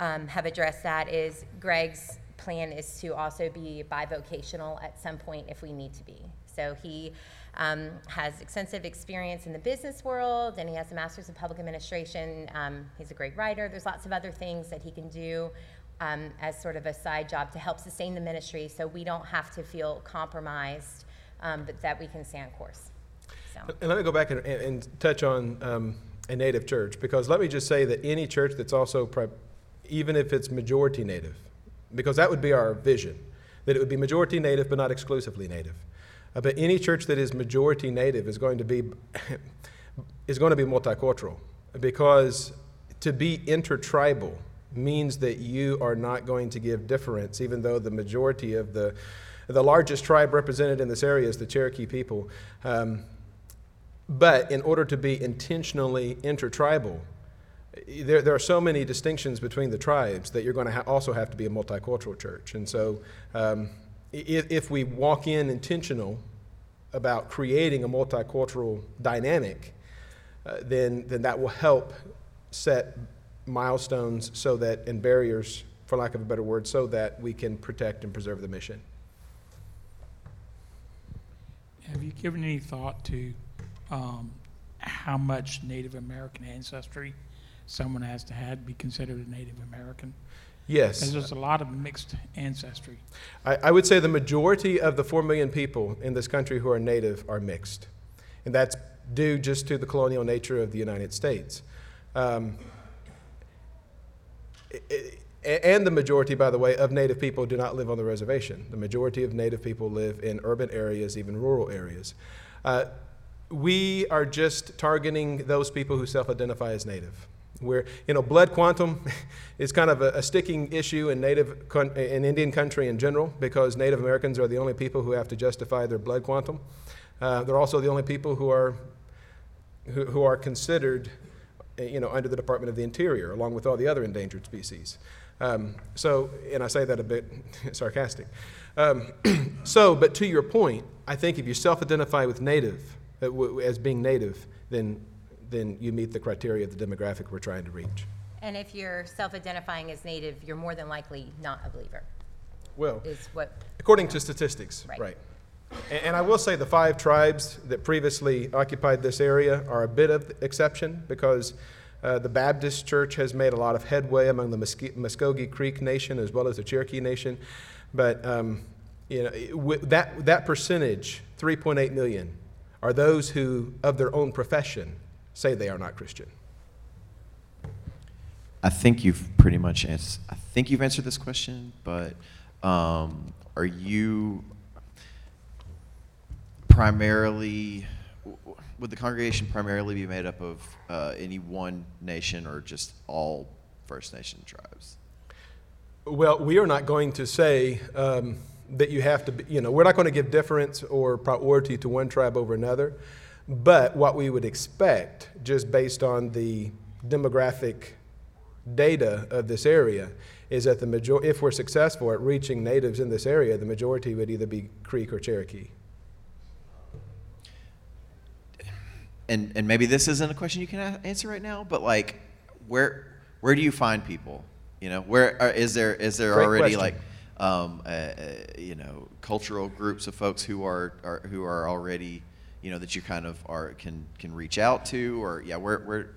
um, have addressed that is Greg's plan is to also be bivocational at some point if we need to be. So, he um, has extensive experience in the business world and he has a master's in public administration. Um, he's a great writer. There's lots of other things that he can do um, as sort of a side job to help sustain the ministry so we don't have to feel compromised, um, but that we can stay on course. So. And let me go back and, and touch on um, a native church because let me just say that any church that's also, even if it's majority native, because that would be our vision, that it would be majority native but not exclusively native. Uh, but any church that is majority native is going to be is going to be multicultural because to be intertribal means that you are not going to give difference, even though the majority of the, the largest tribe represented in this area is the Cherokee people. Um, but in order to be intentionally intertribal, there, there are so many distinctions between the tribes that you're going to ha- also have to be a multicultural church. And so, um, if, if we walk in intentional about creating a multicultural dynamic, uh, then, then that will help set milestones so that, and barriers, for lack of a better word, so that we can protect and preserve the mission. Have you given any thought to um, how much Native American ancestry someone has to have be considered a Native American? Yes. Because there's a lot of mixed ancestry. I, I would say the majority of the 4 million people in this country who are native are mixed. And that's due just to the colonial nature of the United States. Um, and the majority, by the way, of Native people do not live on the reservation. The majority of Native people live in urban areas, even rural areas. Uh, we are just targeting those people who self identify as Native. Where, you know, blood quantum is kind of a, a sticking issue in Native, in Indian country in general because Native Americans are the only people who have to justify their blood quantum. Uh, they're also the only people who are, who, who are considered you know, under the Department of the Interior, along with all the other endangered species. Um, so, and I say that a bit sarcastic. Um, so, but to your point, I think if you self-identify with native uh, as being native, then then you meet the criteria of the demographic we're trying to reach. And if you're self-identifying as native, you're more than likely not a believer. Well, is what according to statistics, right. right. And, and I will say the five tribes that previously occupied this area are a bit of exception because Uh, the Baptist Church has made a lot of headway among the Muske- Muskogee Creek Nation as well as the Cherokee Nation. But um, you know, it- wi- that, that percentage, 3.8 million, are those who, of their own profession, say they are not Christian. I think you've pretty much answered. I think you've answered this question, but um, are you primarily? Would the congregation primarily be made up of uh, any one nation or just all First Nation tribes? Well, we are not going to say um, that you have to, be, you know, we're not going to give deference or priority to one tribe over another. But what we would expect, just based on the demographic data of this area, is that the major, if we're successful at reaching natives in this area, the majority would either be Creek or Cherokee. And and maybe this isn't a question you can a- answer right now, but like, where where do you find people? You know, where are, is there is there Great already question. like um, uh, uh, you know cultural groups of folks who are, are who are already you know that you kind of are can can reach out to or yeah where where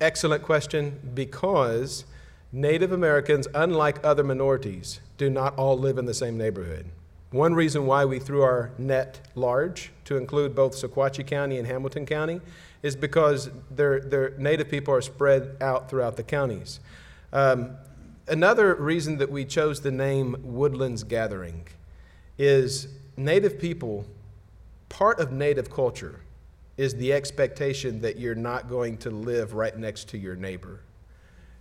Excellent question because Native Americans, unlike other minorities, do not all live in the same neighborhood. One reason why we threw our net large to include both Sequatchie County and Hamilton County is because their, their Native people are spread out throughout the counties. Um, another reason that we chose the name Woodlands Gathering is Native people, part of Native culture is the expectation that you're not going to live right next to your neighbor.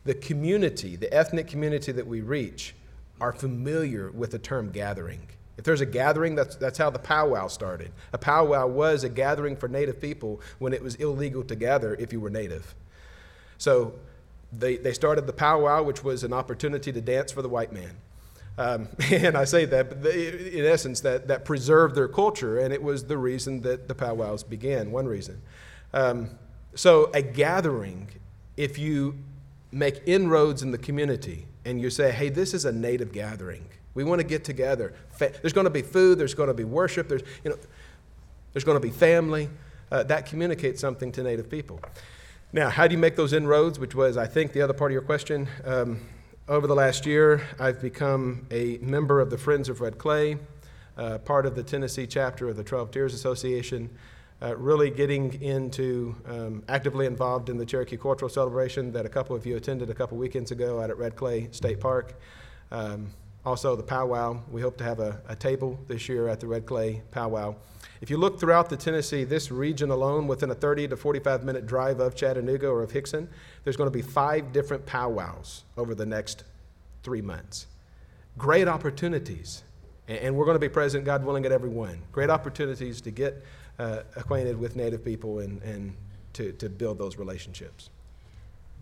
The community, the ethnic community that we reach, are familiar with the term gathering. If there's a gathering, that's, that's how the powwow started. A powwow was a gathering for Native people when it was illegal to gather if you were Native. So they, they started the powwow, which was an opportunity to dance for the white man. Um, and I say that, but they, in essence, that, that preserved their culture, and it was the reason that the powwows began, one reason. Um, so, a gathering, if you make inroads in the community and you say, hey, this is a native gathering, we want to get together. There's going to be food, there's going to be worship, there's, you know, there's going to be family. Uh, that communicates something to Native people. Now, how do you make those inroads, which was, I think, the other part of your question? Um, over the last year, I've become a member of the Friends of Red Clay, uh, part of the Tennessee chapter of the Trail of Tears Association, uh, really getting into, um, actively involved in the Cherokee Cultural Celebration that a couple of you attended a couple weekends ago out at Red Clay State Park. Um, also, the powwow. We hope to have a, a table this year at the Red Clay powwow. If you look throughout the Tennessee, this region alone, within a 30 to 45 minute drive of Chattanooga or of Hixson, there's going to be five different powwows over the next three months. Great opportunities. And, we're going to be present, God willing, at every one. Great opportunities to get uh, acquainted with Native people and, and to, to build those relationships.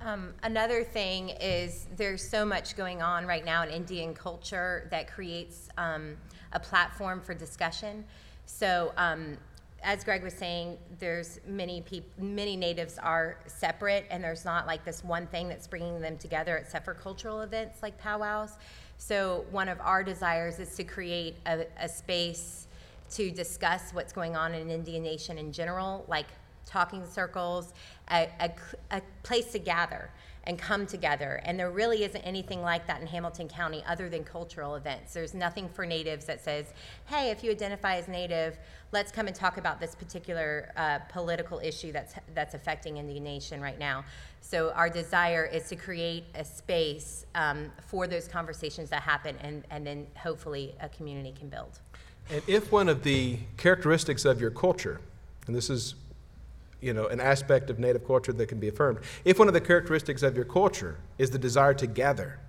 Um, another thing is there's so much going on right now in Indian culture that creates um, a platform for discussion. So, um, as Greg was saying, there's many peop- many natives are separate, and there's not like this one thing that's bringing them together except for cultural events like powwows. So, one of our desires is to create a, a space to discuss what's going on in Indian Nation in general, like talking circles, a, a, a place to gather and come together. And there really isn't anything like that in Hamilton County other than cultural events. There's nothing for natives that says, hey, if you identify as native, let's come and talk about this particular uh, political issue that's, that's affecting Indian Nation right now. So our desire is to create a space um, for those conversations that happen and, and then hopefully a community can build. And if one of the characteristics of your culture, and this is you know, an aspect of native culture that can be affirmed. If one of the characteristics of your culture is the desire to gather,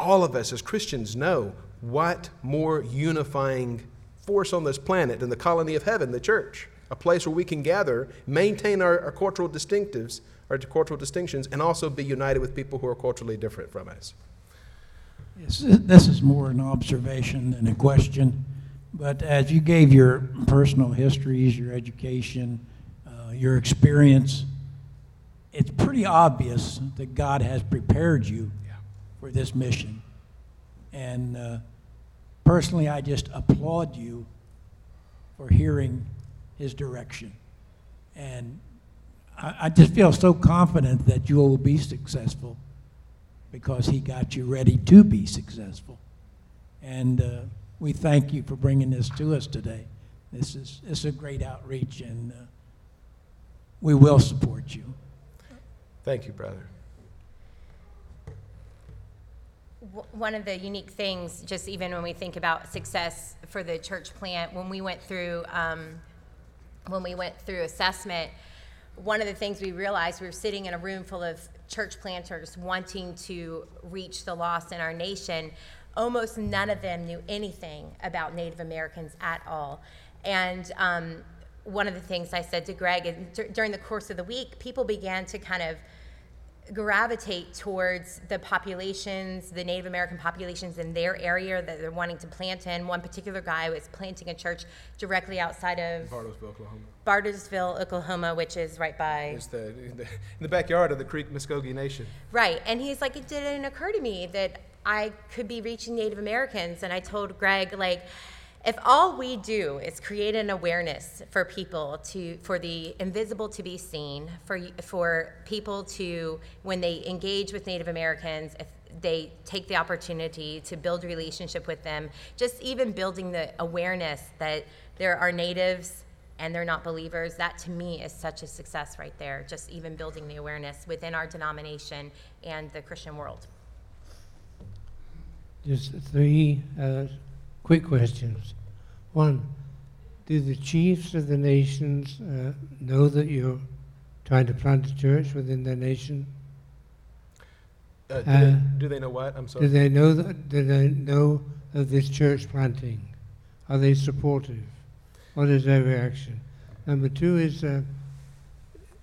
all of us as Christians know what more unifying force on this planet than the colony of heaven, the church, a place where we can gather, maintain our, our cultural distinctives, our cultural distinctions, and also be united with people who are culturally different from us. This is more an observation than a question, but as you gave your personal histories, your education, uh, your experience, it's pretty obvious that God has prepared you for this mission. And uh, personally, I just applaud you for hearing his direction. And I, I just feel so confident that you will be successful because he got you ready to be successful. And uh, we thank you for bringing this to us today. This is, this is a great outreach, and uh, we will support you. Thank you, brother. One of the unique things, just even when we think about success for the church plant, when we went through, um, when we went through assessment, one of the things we realized, we were sitting in a room full of church planters wanting to reach the lost in our nation. Almost none of them knew anything about Native Americans at all. And um, one of the things I said to Greg, and dur- during the course of the week, people began to kind of gravitate towards the populations, the Native American populations in their area that they're wanting to plant in. One particular guy was planting a church directly outside of Bartlesville, Oklahoma. Bartlesville, Oklahoma, which is right by. It's the, in the, in the backyard of the Creek Muskogee Nation. Right. And he's like, it didn't occur to me that I could be reaching Native Americans. And I told Greg, like, if all we do is create an awareness for people to, for the invisible to be seen, for, for people to, when they engage with Native Americans, if they take the opportunity to build relationship with them, just even building the awareness that there are natives and they're not believers, that to me is such a success right there. Just even building the awareness within our denomination and the Christian world. Just three uh, quick questions. One, do the chiefs of the nations uh, know that you're trying to plant a church within their nation? Uh, do, Uh, they, do they know what? I'm sorry. Do they know that? Do they know of this church planting? Are they supportive? What is their reaction? Number two is, uh,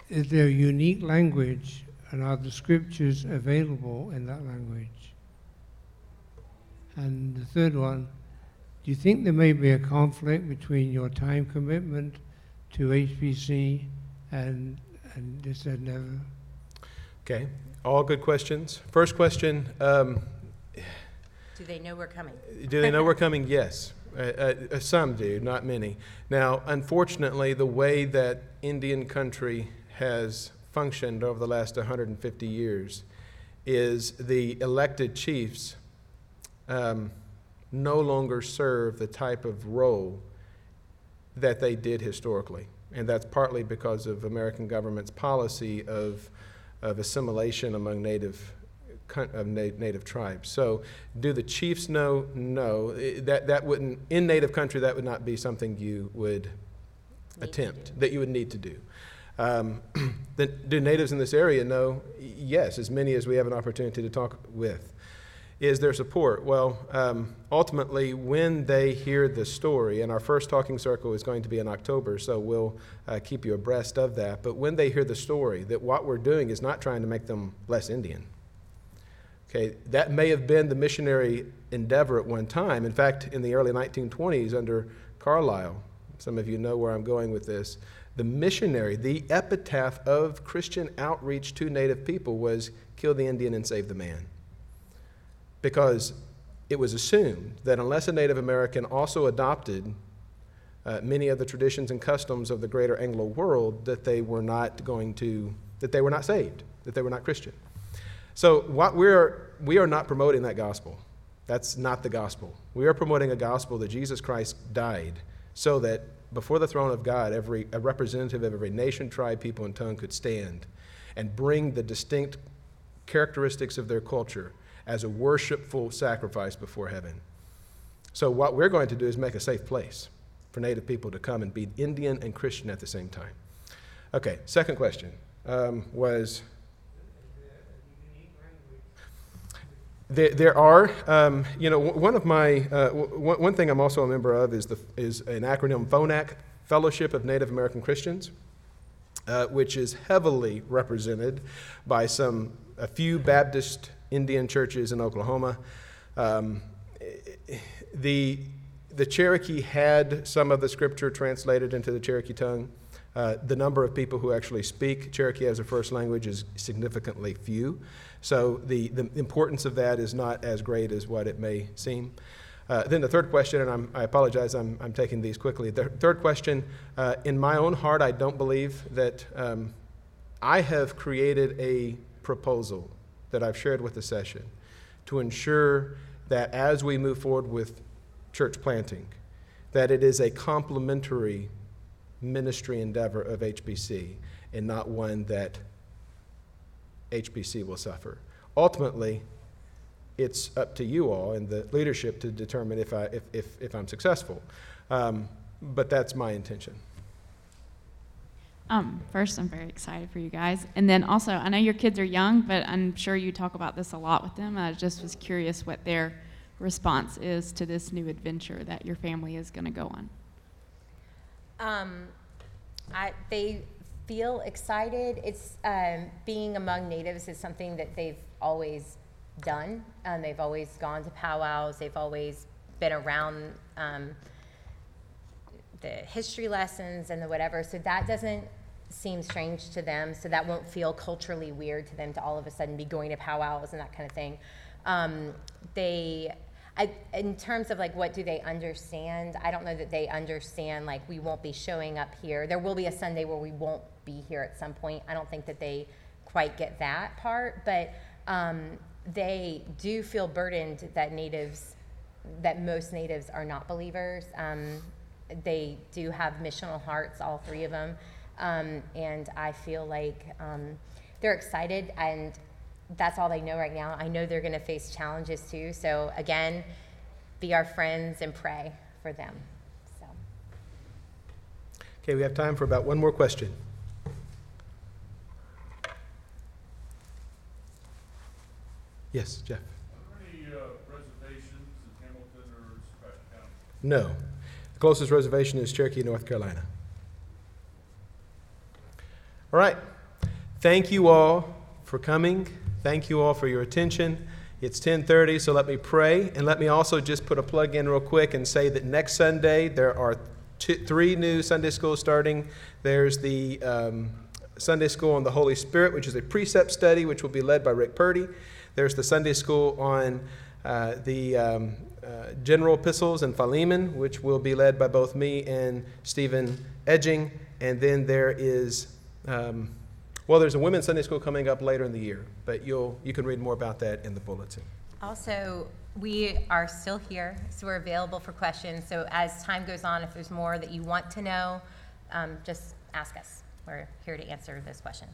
is there a unique language, and are the scriptures available in that language? And the third one, do you think there may be a conflict between your time commitment to HPC and and this and never? Okay, all good questions. First question um, Do they know we're coming? Do they know we're coming? Yes. Uh, uh, uh, some do, not many. Now, unfortunately, the way that Indian country has functioned over the last 150 years is the elected chiefs um, no longer serve the type of role that they did historically. And that's partly because of American government's policy of, of assimilation among native, of native tribes. So, do the chiefs know? No. That, that wouldn't, in native country, that would not be something you would to attempt, that you would need to do. Um, the, do natives in this area know? Yes, as many as we have an opportunity to talk with. Is their support? Well, um, ultimately, when they hear the story, and our first talking circle is going to be in October, so we'll uh, keep you abreast of that. But when they hear the story, that what we're doing is not trying to make them less Indian. Okay, that may have been the missionary endeavor at one time. In fact, in the early 1920s, under Carlisle, some of you know where I'm going with this, the missionary, the epitaph of Christian outreach to Native people was kill the Indian and save the man. Because it was assumed that unless a Native American also adopted uh, many of the traditions and customs of the greater Anglo world, that they were not going to, that they were not saved, that they were not Christian. So what we're, we are not promoting that gospel. That's not the gospel. We are promoting a gospel that Jesus Christ died so that before the throne of God, every a representative of every nation, tribe, people, and tongue could stand and bring the distinct characteristics of their culture as a worshipful sacrifice before heaven. So what we're going to do is make a safe place for Native people to come and be Indian and Christian at the same time. Okay, second question um, was There, are, um, you know, one of my, uh, one thing I'm also a member of is, the, is an acronym FONAC, Fellowship of Native American Christians, uh, which is heavily represented by some, a few Baptist Indian churches in Oklahoma. Um, the, the Cherokee had some of the scripture translated into the Cherokee tongue. Uh, the number of people who actually speak Cherokee as a first language is significantly few. So the, the importance of that is not as great as what it may seem. Uh, then the third question, and I'm, I apologize, I'm, I'm taking these quickly. The third question, uh, in my own heart, I don't believe that um, I have created a proposal that I've shared with the session to ensure that as we move forward with church planting, that it is a complementary ministry endeavor of HPC and not one that HPC will suffer. Ultimately, it's up to you all and the leadership to determine if, I, if, if, if I'm successful. Um, but that's my intention. Um, first, I'm very excited for you guys. And then also, I know your kids are young, but I'm sure you talk about this a lot with them. I just was curious what their response is to this new adventure that your family is going to go on. Um, I, they feel excited. It's um, being among natives is something that they've always done. Um, they've always gone to powwows. They've always been around um, the history lessons and the whatever. So that doesn't seem strange to them. So that won't feel culturally weird to them to all of a sudden be going to powwows and that kind of thing. Um, they I, in terms of like what do they understand, I don't know that they understand like we won't be showing up here. There will be a Sunday where we won't be here at some point. I don't think that they quite get that part, but um, they do feel burdened that natives, that most natives are not believers. Um, they do have missional hearts, all three of them, um, and I feel like um, they're excited and that's all they know right now. I know they're going to face challenges too. So again, be our friends and pray for them. So. Okay, we have time for about one more question. Yes, Jeff. Are there any uh, reservations in Hamilton or Sequatchie County? No. Closest reservation is Cherokee, North Carolina. All right. Thank you all for coming. Thank you all for your attention. It's 10:30, so let me pray and let me also just put a plug in real quick and say that next Sunday there are two, three new Sunday schools starting. There's the um, Sunday school on the Holy Spirit, which is a precept study, which will be led by Rick Purdy. There's the Sunday school on uh, the um, uh, general epistles and Philemon, which will be led by both me and Stephen Edging. And then there is um, well, there's a women's Sunday school coming up later in the year, but you'll, you can read more about that in the bulletin. Also, we are still here, so we're available for questions. So as time goes on, if there's more that you want to know, um, just ask us. We're here to answer those questions.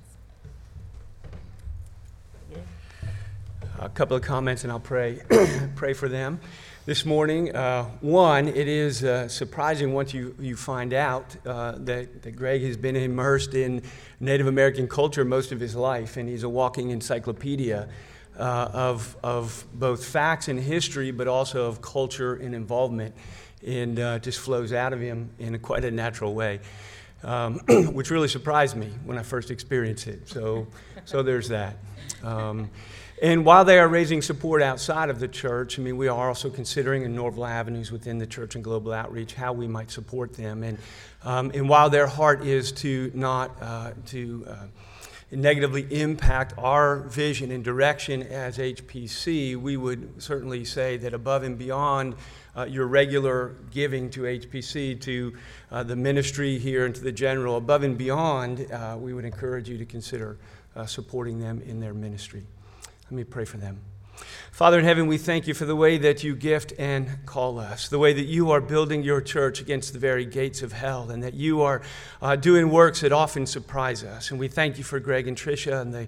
A couple of comments, and I'll pray, pray for them this morning. Uh, one, it is uh, surprising once you, you find out uh, that, that Greg has been immersed in Native American culture most of his life, and he's a walking encyclopedia uh, of, of both facts and history, but also of culture and involvement, and uh, just flows out of him in a, quite a natural way. Um, which really surprised me when I first experienced it. So, so there's that. Um, and while they are raising support outside of the church, I mean, we are also considering in Norval avenues within the church and global outreach how we might support them. And, um, and while their heart is to not uh, to uh, negatively impact our vision and direction as HPC, we would certainly say that above and beyond uh, your regular giving to HPC, to uh, the ministry here, and to the general, above and beyond, uh, we would encourage you to consider uh, supporting them in their ministry. Let me pray for them. Father in heaven, we thank you for the way that you gift and call us, the way that you are building your church against the very gates of hell, and that you are uh, doing works that often surprise us. And we thank you for Greg and Tricia and the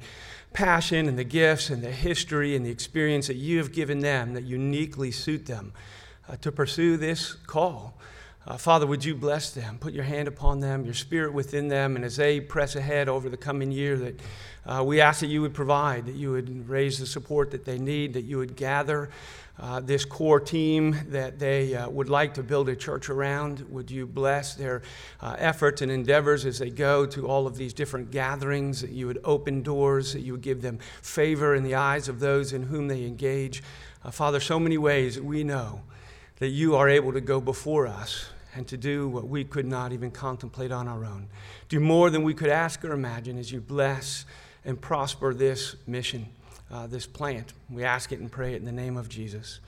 passion and the gifts and the history and the experience that you have given them that uniquely suit them uh, to pursue this call. Uh, Father, would you bless them? Put your hand upon them, your spirit within them, and as they press ahead over the coming year, that uh, we ask that you would provide, that you would raise the support that they need, that you would gather uh, this core team that they uh, would like to build a church around. Would you bless their uh, efforts and endeavors as they go to all of these different gatherings, that you would open doors, that you would give them favor in the eyes of those in whom they engage. Uh, Father, so many ways we know that you are able to go before us and to do what we could not even contemplate on our own. Do more than we could ask or imagine as you bless and prosper this mission, uh, this plant. We ask it and pray it in the name of Jesus.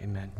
Amen.